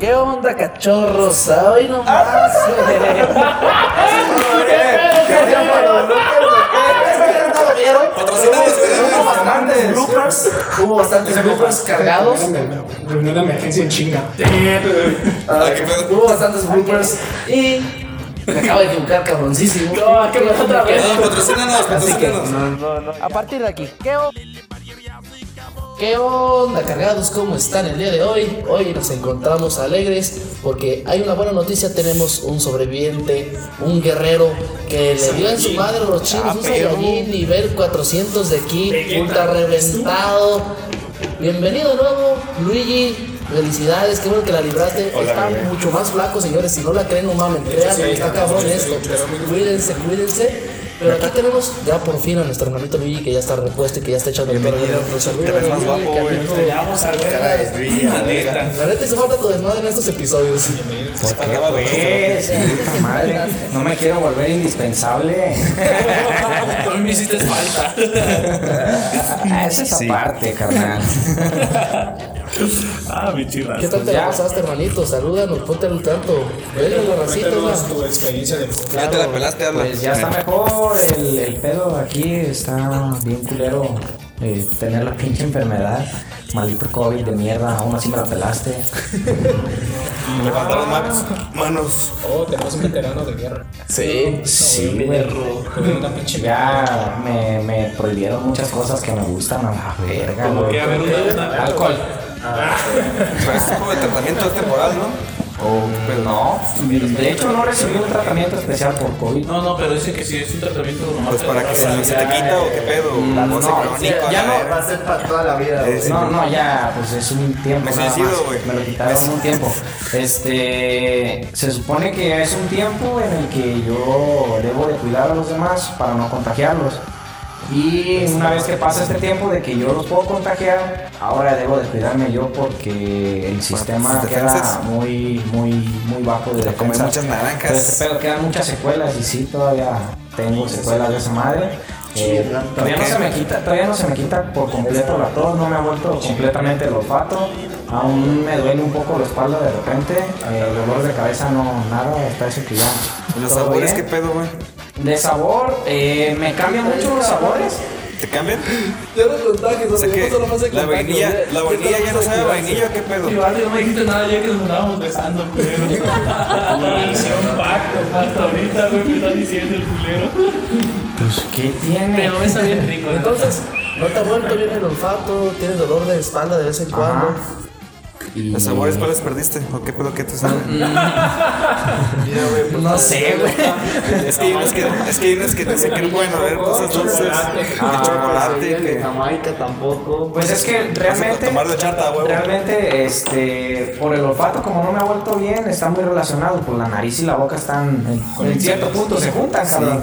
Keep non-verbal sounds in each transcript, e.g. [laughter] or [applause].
¿Qué onda, cachorros? Hoy nomás, bloopers, hubo bastantes bloopers cargados. Reunión de emergencia en chinga. Hubo bastantes bloopers y me acabo de equivocar cabroncísimo. No, que otra vez. No, patrocínanos, patrocínanos. a partir de aquí, ¿qué, ¿Qué onda, cargados? ¿Cómo están el día de hoy? Hoy nos encontramos alegres porque hay una buena noticia. Tenemos un sobreviviente, un guerrero que le dio en su madre los chinos. Un Saiyajin nivel 400 de ki, ultra reventado. Bienvenido de nuevo, Luigi. Felicidades, qué bueno que la libraste. Está mucho más flaco, señores. Si no la creen, no mamen. Créanme, está cabrón esto. Cuídense, cuídense. Pero aquí tenemos ya por fin a nuestro hermanito Luigi que ya está repuesto y que ya está echando el perro. Te ves más Luigi, guapo, güey. Vamos a ver. La neta hizo falta tu desmadre en estos episodios. Faltaba dos. Pues, puta madre, no me quiero volver indispensable. Tú me hiciste falta. Ah, Esa es aparte, carnal. [laughs] Ah, mi chirra. ¿Qué tal te la pasaste, hermanito? Salúdanos, ponte al tanto. ¿no? tu experiencia de Ya te la pelaste, habla. Pues ya está mejor, el, el pedo aquí está bien culero. eh, tener la pinche enfermedad, maldito COVID de mierda, aún así me la pelaste. [laughs] Me faltaron más manos. Oh, tenemos un veterano de guerra. Sí. Sí, güey. Ya me, me prohibieron muchas cosas que me gustan a la verga, Como que, a ver, una- una- Alcohol. Pero este tipo de tratamiento es temporal, ¿no? O, pues no, de hecho no recibí un tratamiento especial por COVID. No, no, pero dice que sí es un tratamiento normal. Pues para que se, se te quita o qué pedo. O se no, crónico, ya no. Va a ser para toda la vida. Es- No, no, ya, pues es un tiempo. Me suicido, güey. Me lo quitaron Me- un tiempo. Este, se supone que es un tiempo en el que yo debo de cuidar a los demás para no contagiarlos. Y una vez que pasa este tiempo de que yo los puedo contagiar, ahora debo de cuidarme yo porque el sistema tus queda muy, muy, muy bajo de Comer defensa. muchas naranjas. Pero quedan muchas secuelas y sí, todavía tengo secuelas de esa madre. Eh, todavía no se me quita, todavía no se me quita por completo la tos, no me ha vuelto completamente el olfato. Aún me duele un poco la espalda de repente, eh, el dolor de cabeza no, nada, está eso que ya. ¿Y los sabores qué pedo, güey? De sabor, eh, me cambian mucho los sabores. ¿Te cambian? Ya no contagios, O sea que la vainilla, la vainilla ya no sabe a vainilla, ¿qué pedo? Igual no me dijiste nada ya que nos andábamos besando, culero. [laughs] Hicieron pacto. Hasta ahorita, güey, me está diciendo el culero. Pues, ¿qué tiene? Pero besa bien rico. Entonces, ¿no te ha vuelto bien el olfato? ¿Tienes dolor de espalda de vez en cuando? Y- ¿Los sabores cuáles perdiste? ¿O qué pedo que te saben? [laughs] No sé, güey. Es que hay unos que, es que, hay unos que dicen que no pueden haber cosas dulces. Que chocolate, que... Jamaica tampoco. Pues es que realmente, tomar de chata, huevo. realmente, este, por el olfato, como no me ha vuelto bien, está muy relacionado. Pues la nariz y la boca están en, en cierto punto se juntan, cabrón.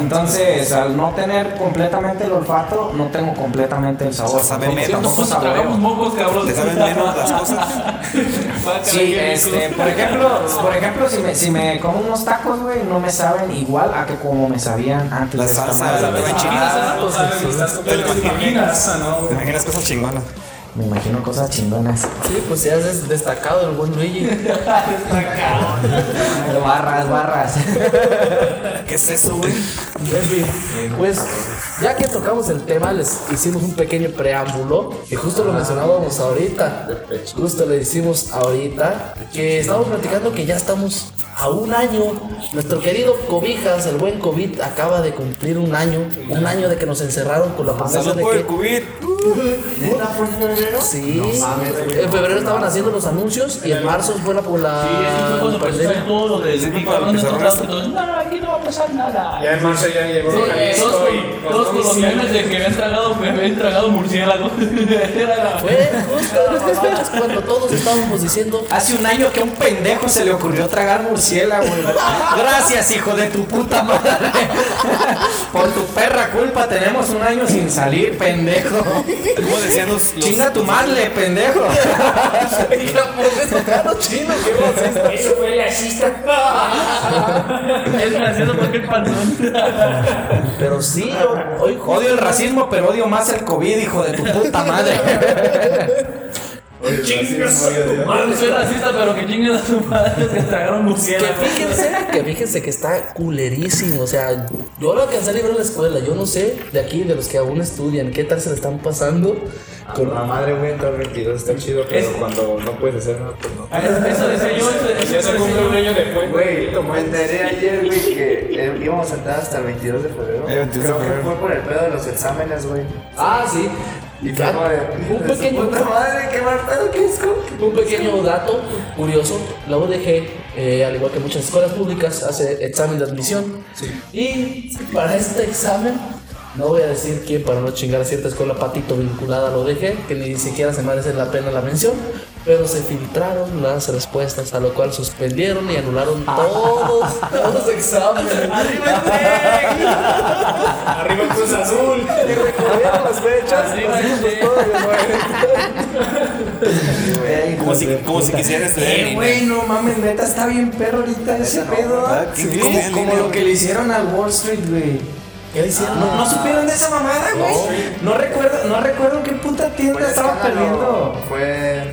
Entonces, al no tener completamente el olfato, no tengo completamente el sabor. O sea, sabe Tampoco- menos. Nosotros tragamos mocos, cabrón. Te saben menos las cosas. [laughs] [laughs] Sí, este, por ejemplo, por ejemplo, si me, si me como unos tacos, güey, no me saben igual a que como me sabían antes La de esta salsa, madre. la. No Te lo imaginas, ¿no? ¿Te imaginas cosas chingonas? Me imagino cosas chingonas. Sí, pues ya has destacado el buen Luigi. [laughs] Barras, barras. ¿Qué es eso, güey? Pues ya que tocamos el tema, les hicimos un pequeño preámbulo y justo lo mencionábamos ahorita. Justo le hicimos ahorita que estamos platicando que ya estamos a un año. Nuestro querido Cobijas, el buen COVID, acaba de cumplir un año. Un año de que nos encerraron con la promesa Salud de por el que. COVID. Sí, en febrero estaban haciendo los anuncios y en marzo fue la, la Sí, eso fue cuando pandemia. empezó todo lo del. Entonces, no, aquí no va a pasar nada. Ya en marzo ya llegó todos los memes de que habían tragado, me habían tragado murciélago. [laughs] Fue justo en estas fechas cuando todos estábamos diciendo Hace un año que a un pendejo se le ocurrió tragar murciélago. Güey. Gracias, hijo de tu puta madre. Por tu perra culpa tenemos un año sin salir, pendejo. ¿Cómo decían los, los- Chinga tu madre, pendejo. chino, ¿qué Eso fue la cista. Es gracioso porque el panzón. Pero sí, hoy Odio el racismo, pero odio más el COVID, hijo de tu puta madre. Chingas madre. Soy racista, pero que chinguen a su madre [laughs] que tragaron Que fíjense, que fíjense que está culerísimo. O sea, yo lo alcancé a librar en la escuela. Yo no sé de aquí, de los que aún estudian, qué tal se le están pasando. Con la madre, güey, entrar 22 está chido, pero cuando no puedes hacer nada, pues no. Ah, Eso decía yo, Ya se cumple un año después. Güey, me enteré ayer, güey, que eh, íbamos a entrar hasta el 22 de febrero. El 22 de Creo que fue por el pedo de los exámenes, güey. Ah, sí. Y pequeño, madre, qué un pequeño dato curioso. La UDG, eh, al igual que muchas escuelas públicas, hace examen de admisión. Y para este examen, no voy a decir quién para no chingar a cierta escuela patito vinculada a la UDG, que ni siquiera se merece la pena la mención. Pero se filtraron las respuestas, a lo cual suspendieron y anularon todos, todos los exámenes. [laughs] Arriba Cruz Azul. Y las fechas. Arriba el. Como si, como si quisiera estudiar en Eh, línea. güey, no mames, neta, está bien perro ahorita ese pedo. ¿verdad? ¿Quién Sí, estudia en como línea, lo que le hicieron al Wall Street, güey. ¿Qué le hicieron? ¿No, no supieron de esa mamada, güey? No. recuerdo, no recuerdo qué puta tienda un estaba perdiendo. Fue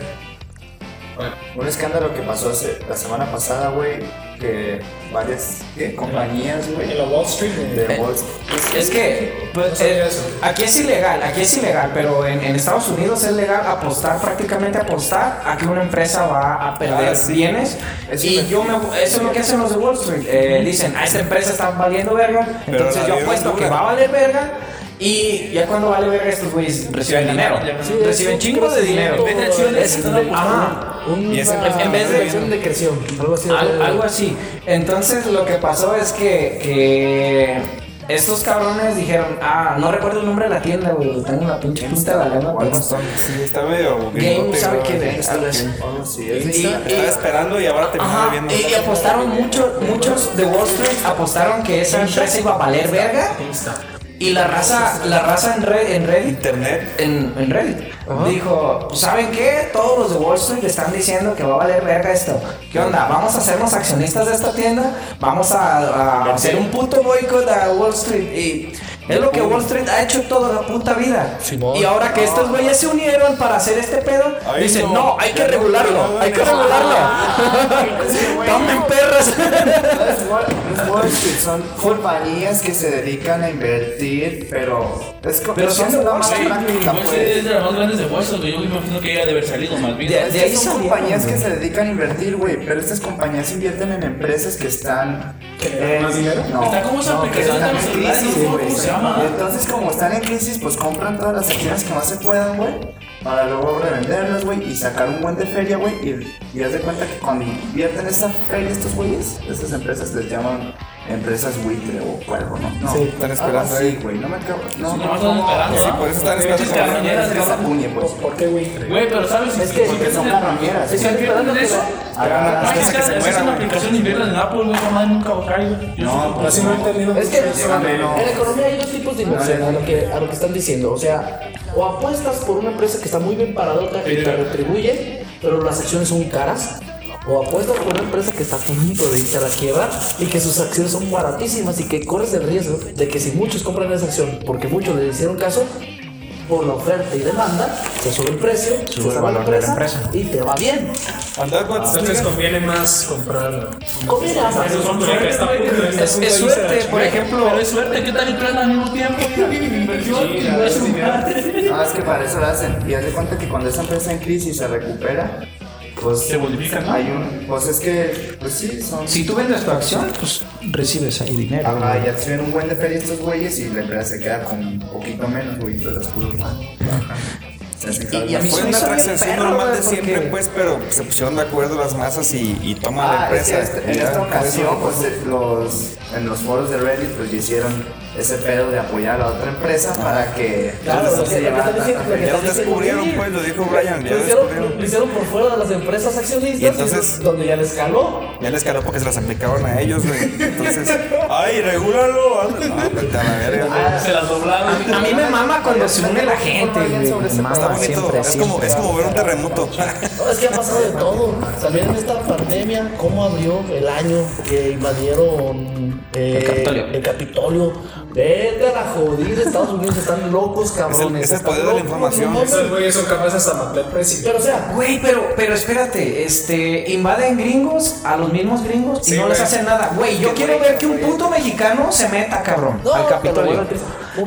un escándalo que pasó hace- la semana pasada, güey, que varias ¿qué? compañías, En güey, la Wall Street, de Wall Street. Es que pues, eh, eso. aquí es ilegal, aquí es ilegal, pero en, en Estados Unidos es legal apostar, prácticamente apostar a que una empresa va a perder Ah, sí. bienes. Eso y me- yo me, eso es lo que hacen los de Wall Street. Eh, dicen, a esta empresa está valiendo verga, entonces yo apuesto que va a valer verga. Y ya cuando vale verga, estos güeyes reciben dinero. Reciben chingos de dinero. de de- Ajá. Y ese- en vez de- inversión de creación, algo así. Al- algo así. Entonces lo que pasó es que, que estos cabrones dijeron, ah, no recuerdo el nombre de la tienda, güey, tengo una pinche punta de la lengua. pero- Sí, está medio Game, ¿sabe qué es? Estaba esperando y ahora Ajá, viendo. y, y apostaron mucho, muchos de Wall Street apostaron que esa empresa iba a valer verga y la raza, la raza en, Red- en Reddit Internet. en, en Reddit. Dijo, ¿saben qué? Todos los de Wall Street están diciendo que va a valer verga esto. ¿Qué onda? Vamos a hacernos accionistas de esta tienda. Vamos a, a hacer un puto boicot a Wall Street. Y es lo que Wall Street ha hecho toda la puta vida. Simón. Y ahora que estos güeyes se unieron para hacer este pedo, Ay, dicen, no, no, hay que regularlo. Hay que eso". regularlo. [laughs] Tomen perras. Wall Street son compañías que se dedican a invertir, pero es Pero son es de mala Street, práctica, Wall pues. Es de las más grandes de Wall Street. Yo me imagino que ella debe haber salido más bien. De- Es de que ahí son compañías que se dedican a invertir, güey, pero estas compañías invierten en empresas que están en- más dinero? No, Está como esa no, que aplicación de los celulares, Y entonces como están en crisis, pues compran todas las acciones que más se puedan, güey, para luego revenderlas, güey, y sacar un buen de feria, güey, y, y haz de cuenta que cuando invierten esa feria estos güeyes, estas empresas les llaman empresas buitre o cuervo, ¿no? No, Sí, están esperando ahí. güey, no me acabo, no, Sí, no, no, están esperando, Sí, por eso están esperando. que pues. ¿Por qué, güey? Güey, pero ¿sabes? Es que- Porque son carroñeras. Es que en eso. Es que que es una aplicación, invierten en Apple, güey. Jamás nunca va a caer, No, sí- pues Así no he entendido. Es que en la economía hay dos tipos de inversión, a lo, que, a lo que están diciendo. O sea, o apuestas por una empresa que está muy bien paradota y te retribuye, pero las acciones son caras. O apuestas por una empresa que está a punto de irse a la quiebra y que sus acciones son baratísimas y que corres el riesgo de que si muchos compran esa acción, porque muchos le hicieron caso, por la oferta y demanda, se sube el precio, se el la valor de la empresa, y te va bien. Entonces conviene más comprar. Conviene más. Es, es suerte, por ejemplo. Pero es suerte, ¿qué tal que traen al mismo tiempo? Inversión, Sí, no es un. No, es que para eso lo hacen. Y haz de cuenta que cuando esa empresa en crisis se recupera, pues. Se. Hay un. Pues es que. Pues sí, son. Si tú vendes tu acción, pues recibes ahí dinero. Ajá, ya tienen un buen de feria estos güeyes y la empresa se queda con un poquito menos, güey. Entonces las hacen cada Y a mí Fue me una transacción normal de güey, porque- siempre, pues, pero se pusieron de acuerdo las masas y, y toma la Ah, es que empresa. este- en esta ocasión, pues los, en los foros de Reddit, pues ya hicieron ese pedo de apoyar a la otra empresa para que Claro, lo se lo que llevara Ya lo descubrieron, pues, lo dijo Brian, ya Lo hicieron, descubrieron. lo hicieron por fuera de las empresas accionistas, Y entonces- y donde ya les caló. Ya les caló porque se las aplicaron a ellos, güey. Entonces, ay, regúlalo. hazlo. No, vete a la verga. Se las doblaron. A mí me mama cuando se une la gente, güey. Está bonito. siempre, Es como, siempre. es como ver un terremoto. No, es que ha pasado de todo. También en esta pandemia, cómo abrió el año que invadieron eh, El Capitolio. Vete a la jodida, Estados Unidos están locos, cabrones. es el poder de la información. no. Esos güeyes son capaces hasta matar presidente. Pero o sea, Güey, pero, pero espérate, este, invaden gringos a los mismos gringos y Sí, no les güey. hacen nada. Güey, yo quiero ver que un puto mexicano se meta, cabrón, no, al Capitolio.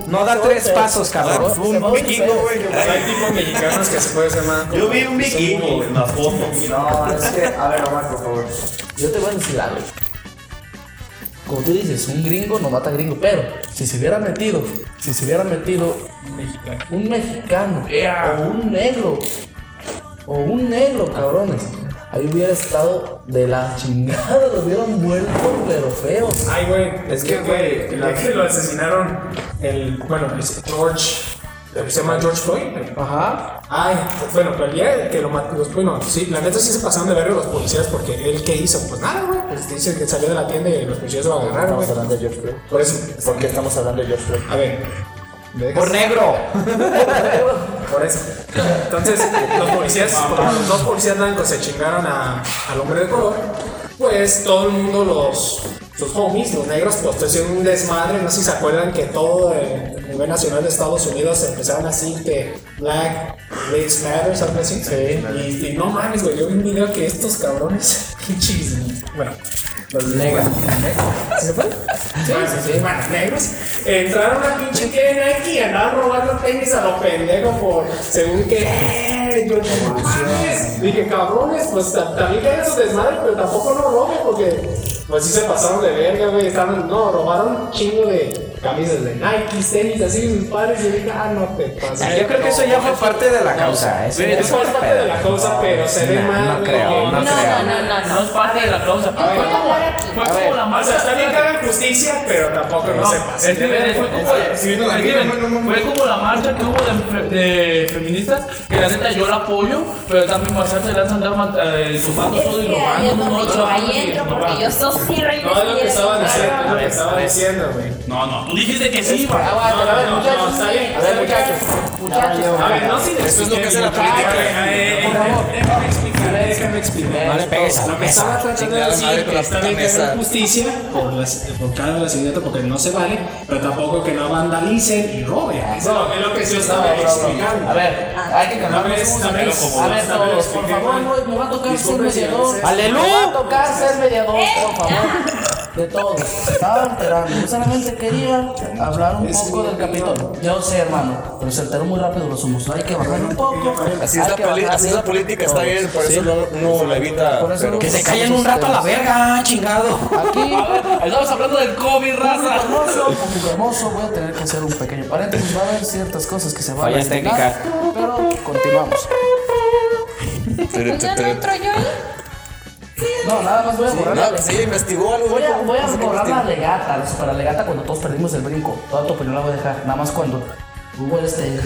No da tres pasos, va- cabrón. a Un vikingo, güey. Pues hay tipos mexicanos que se puede hacer más. Yo vi un vikingo en las fotos. No, es que, a ver, Omar, por favor. Yo te voy a decir algo. Como tú dices, un gringo no mata gringo, pero si se hubiera metido, si se hubiera metido un mexicano o un negro, o un negro, cabrones, ahí hubiera estado de la chingada, lo hubieran vuelto, pero feo. Ay, güey. Es que, güey, el que lo asesinaron, el. Bueno, es George. Se llama George Floyd. Ajá. Ay, bueno, pero el día que lo mató, bueno, sí, la neta sí se pasaron de ver los policías porque él, ¿qué hizo? Pues nada, güey. Pues dice que salió de la tienda y los policías lo agarraron. Estamos hablando de George Floyd. Por eso, ¿Por qué estamos hablando de George Floyd? a ver, Por negro. [laughs] por eso. Entonces, los policías, los dos policías blancos se chingaron a, al hombre de color, pues todo el mundo, los sus homies, los negros, pues hicieron un desmadre. No sé si se acuerdan que todo el nivel nacional de Estados Unidos empezaron así que Black Lives Matter, algo así. Y, y no mames, güey, yo vi un video que estos cabrones, [laughs] pinches, bueno, los negros. ¿Sí se puede? Sí, sí, sí. Bueno, negros. Entraron a pinche tienda Nike y andaban robando tenis a lo pendejo por según que. Yo. Dije, cabrones, pues ta- también que hagan su desmadre, pero tampoco no roben porque. Pues sí se pasaron de verga, güey. Estaban, no, robaron un chingo de camisas de Nike, tenis, así de sus padres. Y dije, ah, no te pases. Yo creo que eso ya fue parte de la causa. Eso, Es parte de la causa, pero se ve No, mal. no creo, no No, creo. no, no, no, no es parte de la causa. Fue como, la O marcha. sea, está bien que hagan justicia, pero tampoco no, se verga. fue como, la marcha que hubo de, fe- de feministas, que la neta yo la apoyo, pero también le han andado mat- eh, tumbando todo y robando. ¿no? ahí entro porque yo soy No es lo que estaba diciendo, es lo que estaba diciendo, güey. No, no, tú dijiste que sí, güey. Aguanta, a ver, no, muchachos. no, está bien, a ver, muchachos. Muchachos. A ver, no sin Eso es lo que hace la política. Déjame explicar, déjame explicar. No le pegues a la Lo que mesa. estaba tratando de decir con que la está puta bien que hagan mesa. justicia por, por cada asesinato porque no se vale, pero tampoco que no vandalicen y roben. Eso es lo que yo estaba explicando. A ver, hay que cambiar A ver, todos, por favor, me va a tocar ser mediador. ¡Aleluya! Me va a tocar ser mediador, por favor. De todos. Se estaba alterando. Yo solamente quería hablar un poco del Capitolio. Yo sé, hermano, pero se alteró muy rápido los humos. Hay que bajar un poco. Así es la, que poli- bajarle así es la política, está bien, por Sí. eso no- uno la evita. Por eso pero- no- Que se callen un rato a la verga, chingado. Aquí, Estamos hablando del COVID, raza. público hermoso, público hermoso, voy a tener que hacer un pequeño paréntesis. Va a haber ciertas cosas que se van a Fallas explicar, pero continuamos. [laughs] ¿Ya no entro yo ahí? No, nada más voy a borrar la sí, investigó algo. Voy a, voy a qué borrar la legata, la super legata cuando todos perdimos el brinco. Toda tu opinión la voy a dejar, nada más cuando hubo este.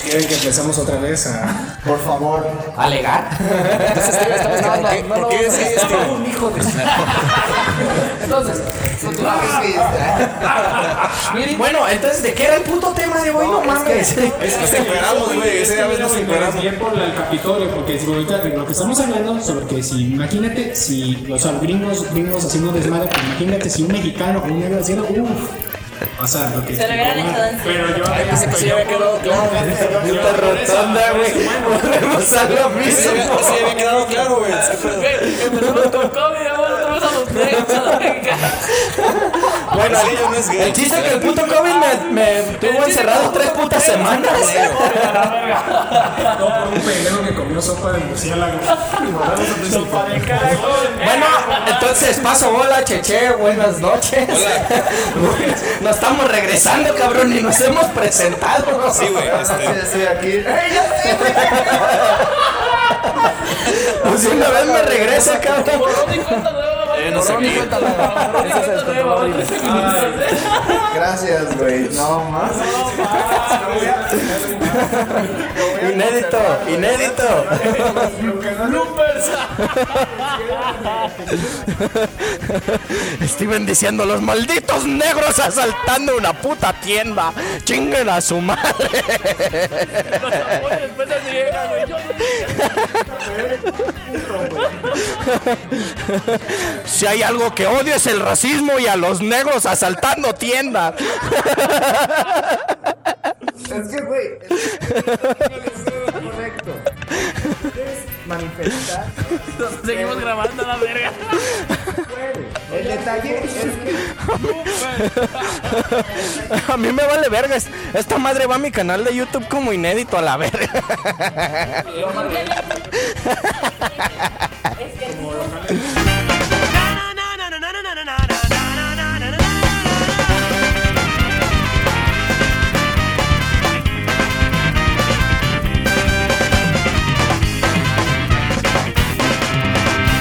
¿Quieren que empecemos otra vez a.? Por favor. ¿Alegar? Entonces, estamos- No, ¿por no, qué- no, ¿por no, qué no, sí, no, Steve? no, un hijo de- [laughs] Entonces, continuamos. Miren, [laughs] Bueno, entonces, ¿de qué era el puto tema de hoy? No, mames. Es que se [laughs] encueramos, güey. Esa vez nos encueramos. Bien por el Capitolio, porque si ahorita lo que estamos hablando sobre que si, imagínate, si los gringos, gringos haciendo desmadre, pues imagínate si un mexicano o un negro haciendo, uff, pasa lo que. Se lo hubieran. Pero yo. Sí había quedado claro. Puta rotonda, güey. Volvemos a lo Sí, mismo. sí había quedado claro, güey. [laughs] Sí, pero- Empezamos con COVID, a los. Bueno, yo no es gay. el chiste es que el puto COVID me, me tuvo encerrado tres putas semanas. [laughs] No, por un pendejo que comió sopa de murciélago. Bueno, entonces paso bola, cheche, buenas noches. [laughs] Nos estamos regresando, cabrón, y nos hemos presentado. Sí, güey. [laughs] Sí, Este, estoy aquí. Pues una vez me regresa, cabrón. Eh, no sé qué. [laughs] Gracias, güey. No más. [laughs] Inédito, inédito. Bloopers. [laughs] Steven diciendo los malditos negros asaltando una puta tienda. Chinguen a su madre. [laughs] Si hay algo que odio es el racismo y a los negros asaltando tiendas. Es que, güey, es correcto. Es manifestar. seguimos grabando la verga. El detalle es que A mí me vale vergas. Esta madre va a mi canal de YouTube como inédito a la verga. Es que